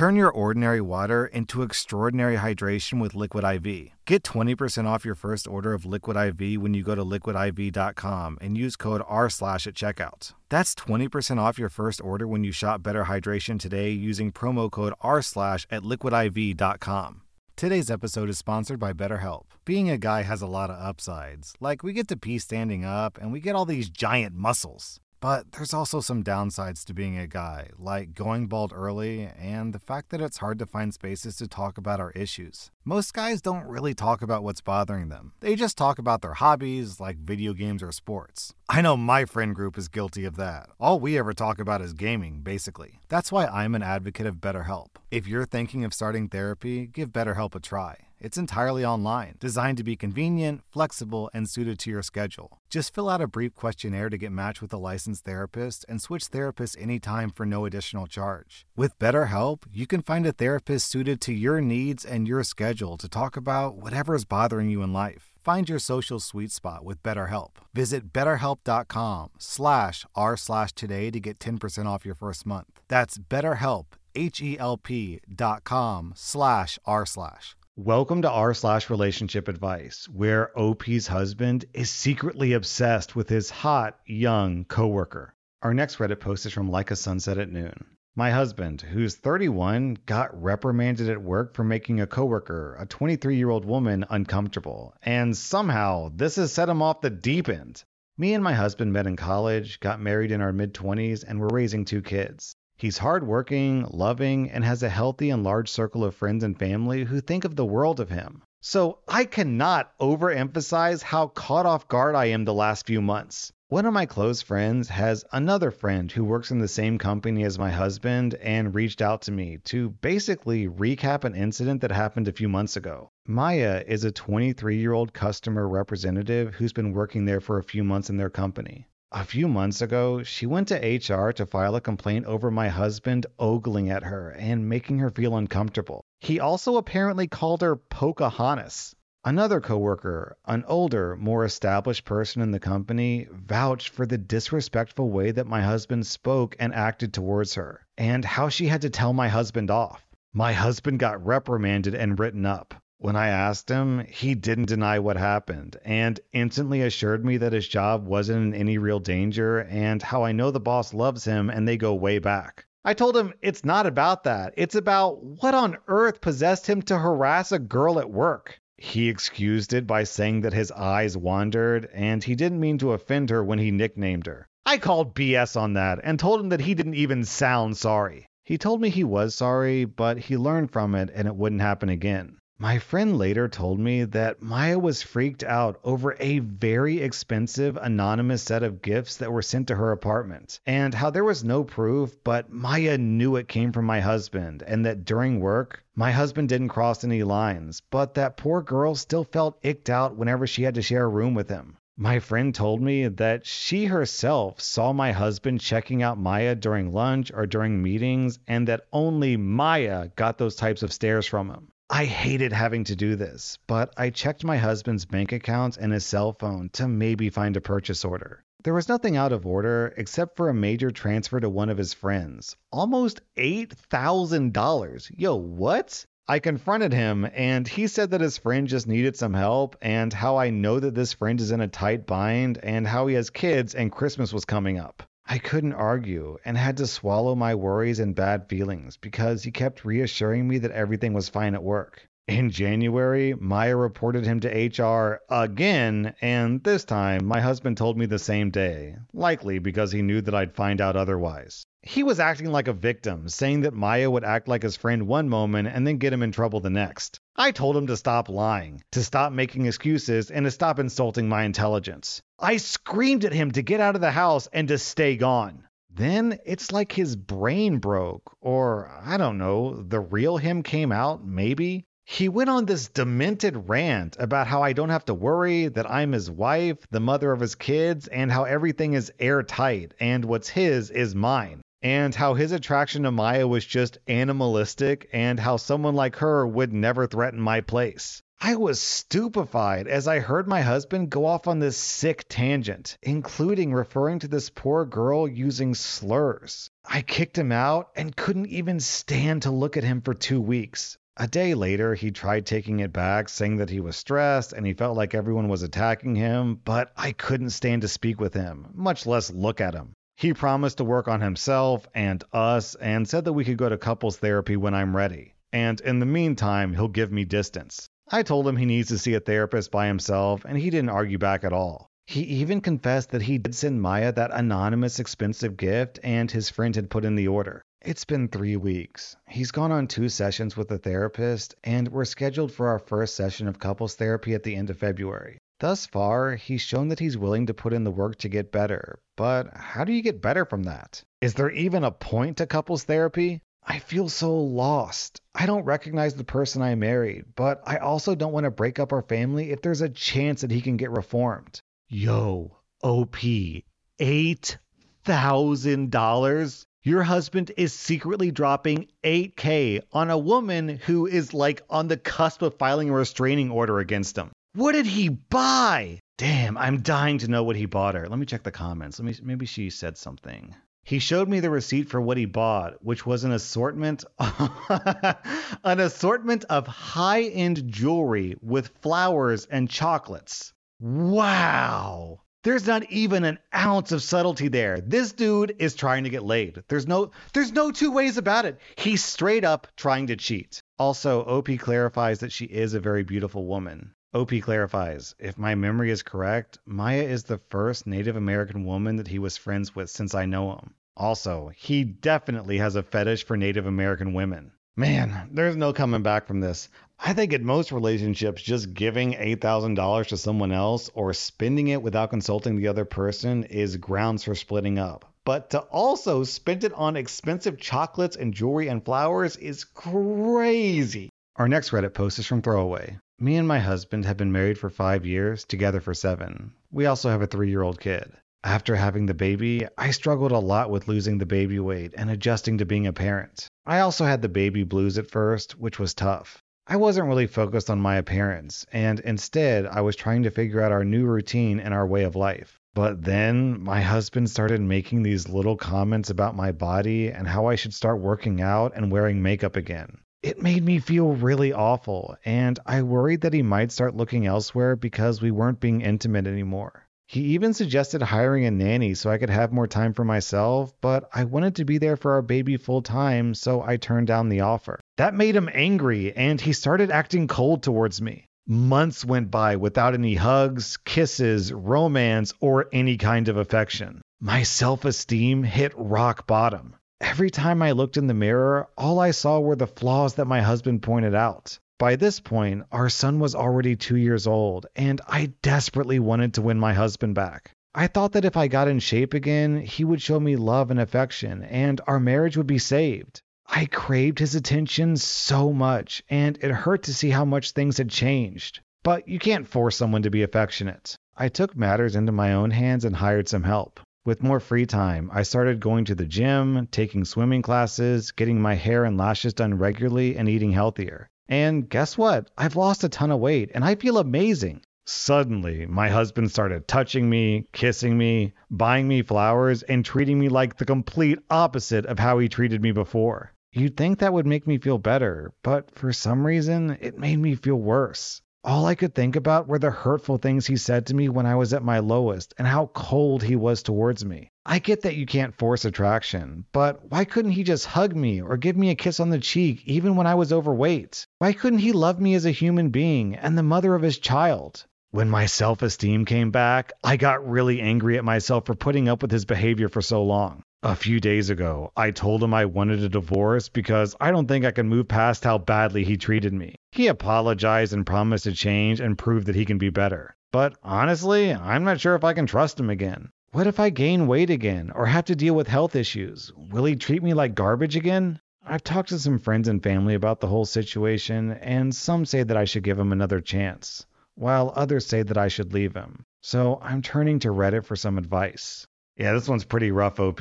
Turn your ordinary water into extraordinary hydration with Liquid IV. Get 20% off your first order of Liquid IV when you go to liquidiv.com and use code R slash at checkout. That's 20% off your first order when you shop Better Hydration today using promo code R slash at liquidiv.com. Today's episode is sponsored by BetterHelp. Being a guy has a lot of upsides, like we get to pee standing up and we get all these giant muscles. But there's also some downsides to being a guy, like going bald early and the fact that it's hard to find spaces to talk about our issues. Most guys don't really talk about what's bothering them, they just talk about their hobbies, like video games or sports. I know my friend group is guilty of that. All we ever talk about is gaming, basically. That's why I'm an advocate of BetterHelp. If you're thinking of starting therapy, give BetterHelp a try. It's entirely online, designed to be convenient, flexible, and suited to your schedule. Just fill out a brief questionnaire to get matched with a licensed therapist and switch therapists anytime for no additional charge. With BetterHelp, you can find a therapist suited to your needs and your schedule to talk about whatever is bothering you in life. Find your social sweet spot with BetterHelp. Visit betterhelp.com slash r slash today to get 10% off your first month. That's betterhelp, H-E-L-P dot com slash r slash. Welcome to r slash relationship advice, where OP's husband is secretly obsessed with his hot, young coworker. Our next Reddit post is from Like a Sunset at Noon. My husband, who's 31, got reprimanded at work for making a coworker, a 23 year old woman, uncomfortable. And somehow, this has set him off the deep end. Me and my husband met in college, got married in our mid 20s, and we're raising two kids. He's hardworking, loving, and has a healthy and large circle of friends and family who think of the world of him. So I cannot overemphasize how caught off guard I am the last few months. One of my close friends has another friend who works in the same company as my husband and reached out to me to basically recap an incident that happened a few months ago. Maya is a 23 year old customer representative who's been working there for a few months in their company. A few months ago, she went to HR to file a complaint over my husband ogling at her and making her feel uncomfortable. He also apparently called her Pocahontas. Another coworker, an older, more established person in the company, vouched for the disrespectful way that my husband spoke and acted towards her, and how she had to tell my husband off. My husband got reprimanded and written up. When I asked him, he didn't deny what happened and instantly assured me that his job wasn't in any real danger and how I know the boss loves him and they go way back. I told him it's not about that. It's about what on earth possessed him to harass a girl at work. He excused it by saying that his eyes wandered and he didn't mean to offend her when he nicknamed her. I called BS on that and told him that he didn't even sound sorry. He told me he was sorry, but he learned from it and it wouldn't happen again. My friend later told me that Maya was freaked out over a very expensive anonymous set of gifts that were sent to her apartment, and how there was no proof, but Maya knew it came from my husband, and that during work, my husband didn't cross any lines, but that poor girl still felt icked out whenever she had to share a room with him. My friend told me that she herself saw my husband checking out Maya during lunch or during meetings, and that only Maya got those types of stares from him. I hated having to do this, but I checked my husband's bank accounts and his cell phone to maybe find a purchase order. There was nothing out of order except for a major transfer to one of his friends. Almost $8,000. Yo, what? I confronted him and he said that his friend just needed some help and how I know that this friend is in a tight bind and how he has kids and Christmas was coming up. I couldn't argue and had to swallow my worries and bad feelings because he kept reassuring me that everything was fine at work. In January, Maya reported him to HR again, and this time my husband told me the same day, likely because he knew that I'd find out otherwise. He was acting like a victim, saying that Maya would act like his friend one moment and then get him in trouble the next. I told him to stop lying, to stop making excuses, and to stop insulting my intelligence. I screamed at him to get out of the house and to stay gone. Then it's like his brain broke, or I don't know, the real him came out, maybe? He went on this demented rant about how I don't have to worry, that I'm his wife, the mother of his kids, and how everything is airtight, and what's his is mine. And how his attraction to Maya was just animalistic, and how someone like her would never threaten my place. I was stupefied as I heard my husband go off on this sick tangent, including referring to this poor girl using slurs. I kicked him out and couldn't even stand to look at him for two weeks. A day later, he tried taking it back, saying that he was stressed and he felt like everyone was attacking him, but I couldn't stand to speak with him, much less look at him. He promised to work on himself and us and said that we could go to couples therapy when I'm ready. And in the meantime, he'll give me distance. I told him he needs to see a therapist by himself, and he didn't argue back at all. He even confessed that he did send Maya that anonymous expensive gift and his friend had put in the order. It's been three weeks. He's gone on two sessions with a therapist, and we're scheduled for our first session of couples therapy at the end of February. Thus far, he's shown that he's willing to put in the work to get better, but how do you get better from that? Is there even a point to couples therapy? I feel so lost. I don't recognize the person I married, but I also don't want to break up our family if there's a chance that he can get reformed. Yo, OP, $8,000? Your husband is secretly dropping 8K on a woman who is like on the cusp of filing a restraining order against him. What did he buy? Damn, I'm dying to know what he bought her. Let me check the comments. Let me maybe she said something. He showed me the receipt for what he bought, which was an assortment an assortment of high-end jewelry with flowers and chocolates. Wow. There's not even an ounce of subtlety there. This dude is trying to get laid. There's no there's no two ways about it. He's straight up trying to cheat. Also, OP clarifies that she is a very beautiful woman. OP clarifies, if my memory is correct, Maya is the first Native American woman that he was friends with since I know him. Also, he definitely has a fetish for Native American women. Man, there's no coming back from this. I think in most relationships, just giving $8,000 to someone else or spending it without consulting the other person is grounds for splitting up. But to also spend it on expensive chocolates and jewelry and flowers is crazy. Our next Reddit post is from Throwaway. Me and my husband have been married for five years, together for seven. We also have a three year old kid. After having the baby, I struggled a lot with losing the baby weight and adjusting to being a parent. I also had the baby blues at first, which was tough. I wasn't really focused on my appearance, and instead I was trying to figure out our new routine and our way of life. But then my husband started making these little comments about my body and how I should start working out and wearing makeup again. It made me feel really awful, and I worried that he might start looking elsewhere because we weren't being intimate anymore. He even suggested hiring a nanny so I could have more time for myself, but I wanted to be there for our baby full time, so I turned down the offer. That made him angry, and he started acting cold towards me. Months went by without any hugs, kisses, romance, or any kind of affection. My self esteem hit rock bottom. Every time I looked in the mirror, all I saw were the flaws that my husband pointed out. By this point, our son was already two years old, and I desperately wanted to win my husband back. I thought that if I got in shape again, he would show me love and affection, and our marriage would be saved. I craved his attention so much, and it hurt to see how much things had changed. But you can't force someone to be affectionate. I took matters into my own hands and hired some help. With more free time, I started going to the gym, taking swimming classes, getting my hair and lashes done regularly, and eating healthier. And guess what? I've lost a ton of weight and I feel amazing. Suddenly, my husband started touching me, kissing me, buying me flowers, and treating me like the complete opposite of how he treated me before. You'd think that would make me feel better, but for some reason, it made me feel worse. All I could think about were the hurtful things he said to me when I was at my lowest and how cold he was towards me. I get that you can't force attraction, but why couldn't he just hug me or give me a kiss on the cheek even when I was overweight? Why couldn't he love me as a human being and the mother of his child? When my self esteem came back, I got really angry at myself for putting up with his behavior for so long. A few days ago, I told him I wanted a divorce because I don't think I can move past how badly he treated me. He apologized and promised to change and prove that he can be better. But honestly, I'm not sure if I can trust him again. What if I gain weight again or have to deal with health issues? Will he treat me like garbage again? I've talked to some friends and family about the whole situation, and some say that I should give him another chance while others say that I should leave him. So I'm turning to Reddit for some advice. Yeah, this one's pretty rough, OP.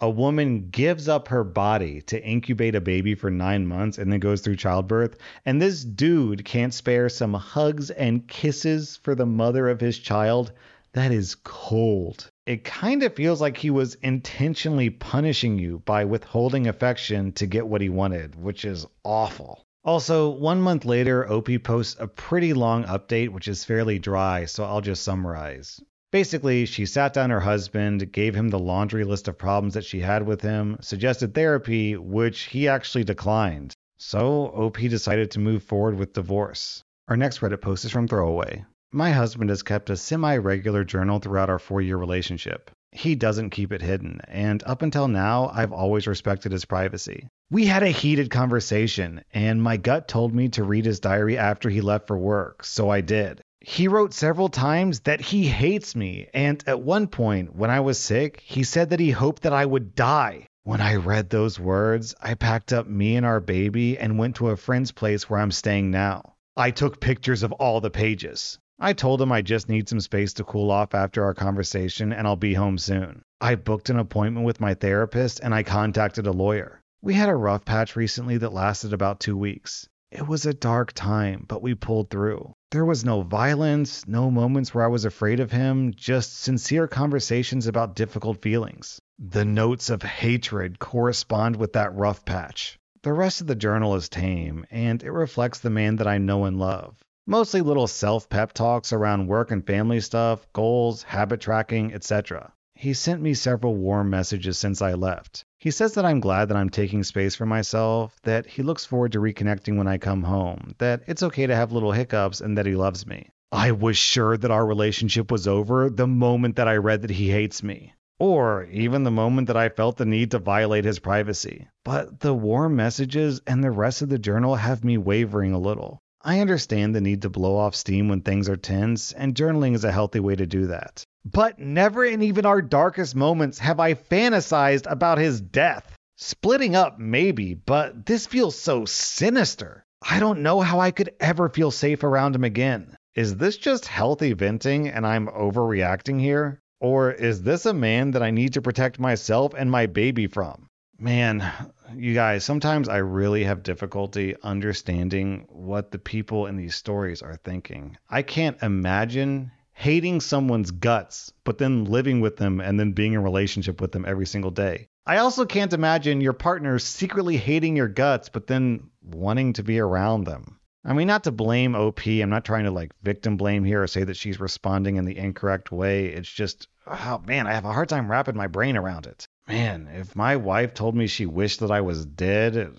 A woman gives up her body to incubate a baby for nine months and then goes through childbirth. And this dude can't spare some hugs and kisses for the mother of his child. That is cold. It kind of feels like he was intentionally punishing you by withholding affection to get what he wanted, which is awful. Also, one month later, OP posts a pretty long update, which is fairly dry, so I'll just summarize. Basically, she sat down her husband, gave him the laundry list of problems that she had with him, suggested therapy, which he actually declined. So, OP decided to move forward with divorce. Our next Reddit post is from Throwaway. My husband has kept a semi regular journal throughout our four year relationship. He doesn't keep it hidden, and up until now, I've always respected his privacy. We had a heated conversation, and my gut told me to read his diary after he left for work, so I did. He wrote several times that he hates me, and at one point, when I was sick, he said that he hoped that I would die. When I read those words, I packed up me and our baby and went to a friend's place where I'm staying now. I took pictures of all the pages. I told him I just need some space to cool off after our conversation and I'll be home soon. I booked an appointment with my therapist and I contacted a lawyer. We had a rough patch recently that lasted about two weeks. It was a dark time, but we pulled through. There was no violence, no moments where I was afraid of him, just sincere conversations about difficult feelings. The notes of hatred correspond with that rough patch. The rest of the journal is tame, and it reflects the man that I know and love. Mostly little self pep talks around work and family stuff, goals, habit tracking, etc. He sent me several warm messages since I left. He says that I'm glad that I'm taking space for myself, that he looks forward to reconnecting when I come home, that it's okay to have little hiccups, and that he loves me. I was sure that our relationship was over the moment that I read that he hates me. Or even the moment that I felt the need to violate his privacy. But the warm messages and the rest of the journal have me wavering a little. I understand the need to blow off steam when things are tense, and journaling is a healthy way to do that. But never in even our darkest moments have I fantasized about his death. Splitting up, maybe, but this feels so sinister. I don't know how I could ever feel safe around him again. Is this just healthy venting and I'm overreacting here? Or is this a man that I need to protect myself and my baby from? Man, you guys, sometimes I really have difficulty understanding what the people in these stories are thinking. I can't imagine hating someone's guts, but then living with them and then being in relationship with them every single day. I also can't imagine your partner secretly hating your guts, but then wanting to be around them. I mean, not to blame OP. I'm not trying to like victim blame here or say that she's responding in the incorrect way. It's just, oh man, I have a hard time wrapping my brain around it. Man, if my wife told me she wished that I was dead, it,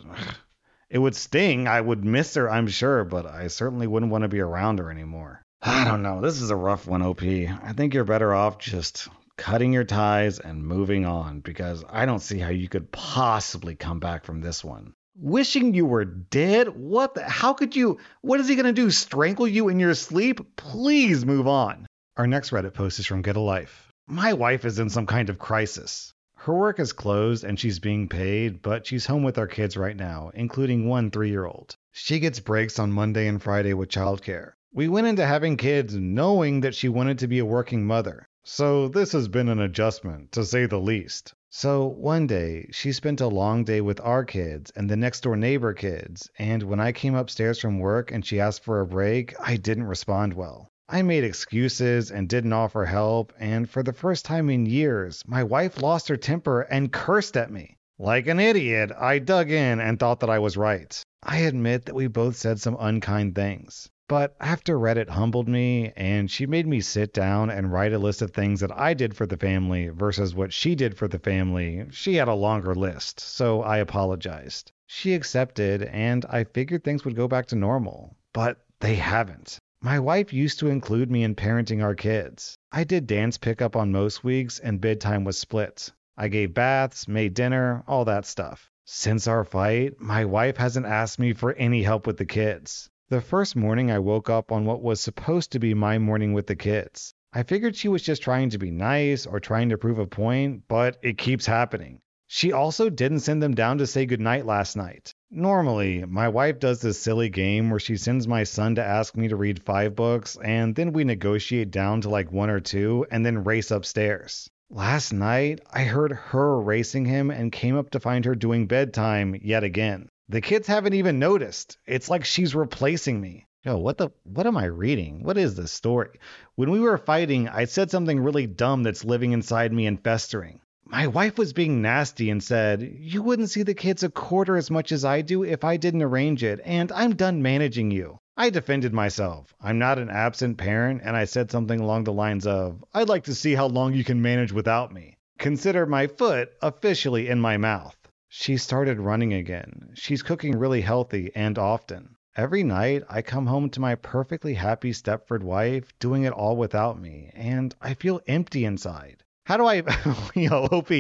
it would sting. I would miss her, I'm sure, but I certainly wouldn't want to be around her anymore. I don't know. This is a rough one, OP. I think you're better off just cutting your ties and moving on because I don't see how you could possibly come back from this one. Wishing you were dead? What the? How could you? What is he going to do? Strangle you in your sleep? Please move on. Our next Reddit post is from Get a Life. My wife is in some kind of crisis. Her work is closed and she's being paid, but she's home with our kids right now, including one three year old. She gets breaks on Monday and Friday with childcare. We went into having kids knowing that she wanted to be a working mother, so this has been an adjustment, to say the least. So one day, she spent a long day with our kids and the next door neighbor kids, and when I came upstairs from work and she asked for a break, I didn't respond well. I made excuses and didn't offer help, and for the first time in years, my wife lost her temper and cursed at me. Like an idiot, I dug in and thought that I was right. I admit that we both said some unkind things. But after Reddit humbled me and she made me sit down and write a list of things that I did for the family versus what she did for the family, she had a longer list, so I apologized. She accepted, and I figured things would go back to normal. But they haven't. My wife used to include me in parenting our kids. I did dance pickup on most weeks, and bedtime was split. I gave baths, made dinner, all that stuff. Since our fight, my wife hasn't asked me for any help with the kids. The first morning I woke up on what was supposed to be my morning with the kids. I figured she was just trying to be nice or trying to prove a point, but it keeps happening. She also didn't send them down to say goodnight last night. Normally, my wife does this silly game where she sends my son to ask me to read five books, and then we negotiate down to like one or two and then race upstairs. Last night, I heard her racing him and came up to find her doing bedtime yet again. The kids haven't even noticed. It's like she's replacing me. Yo, what the what am I reading? What is this story? When we were fighting, I said something really dumb that's living inside me and festering. My wife was being nasty and said, You wouldn't see the kids a quarter as much as I do if I didn't arrange it, and I'm done managing you. I defended myself. I'm not an absent parent, and I said something along the lines of, I'd like to see how long you can manage without me. Consider my foot officially in my mouth. She started running again. She's cooking really healthy and often. Every night, I come home to my perfectly happy Stepford wife doing it all without me, and I feel empty inside. How do I, you know, OP,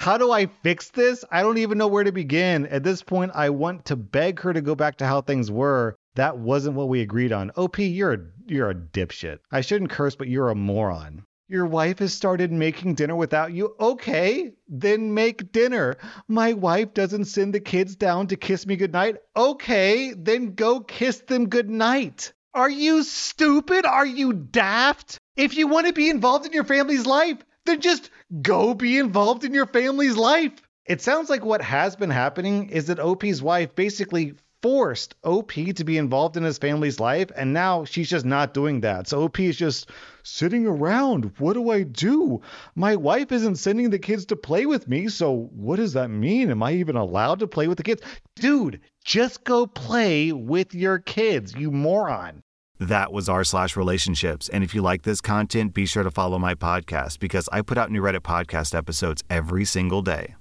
how do I fix this? I don't even know where to begin. At this point, I want to beg her to go back to how things were. That wasn't what we agreed on. OP, you're a, you're a dipshit. I shouldn't curse, but you're a moron. Your wife has started making dinner without you. Okay, then make dinner. My wife doesn't send the kids down to kiss me goodnight. Okay, then go kiss them goodnight. Are you stupid? Are you daft? If you want to be involved in your family's life, then just go be involved in your family's life. It sounds like what has been happening is that OP's wife basically forced OP to be involved in his family's life, and now she's just not doing that. So OP is just sitting around. What do I do? My wife isn't sending the kids to play with me, so what does that mean? Am I even allowed to play with the kids? Dude, just go play with your kids, you moron. That was r slash relationships. And if you like this content, be sure to follow my podcast because I put out new Reddit podcast episodes every single day.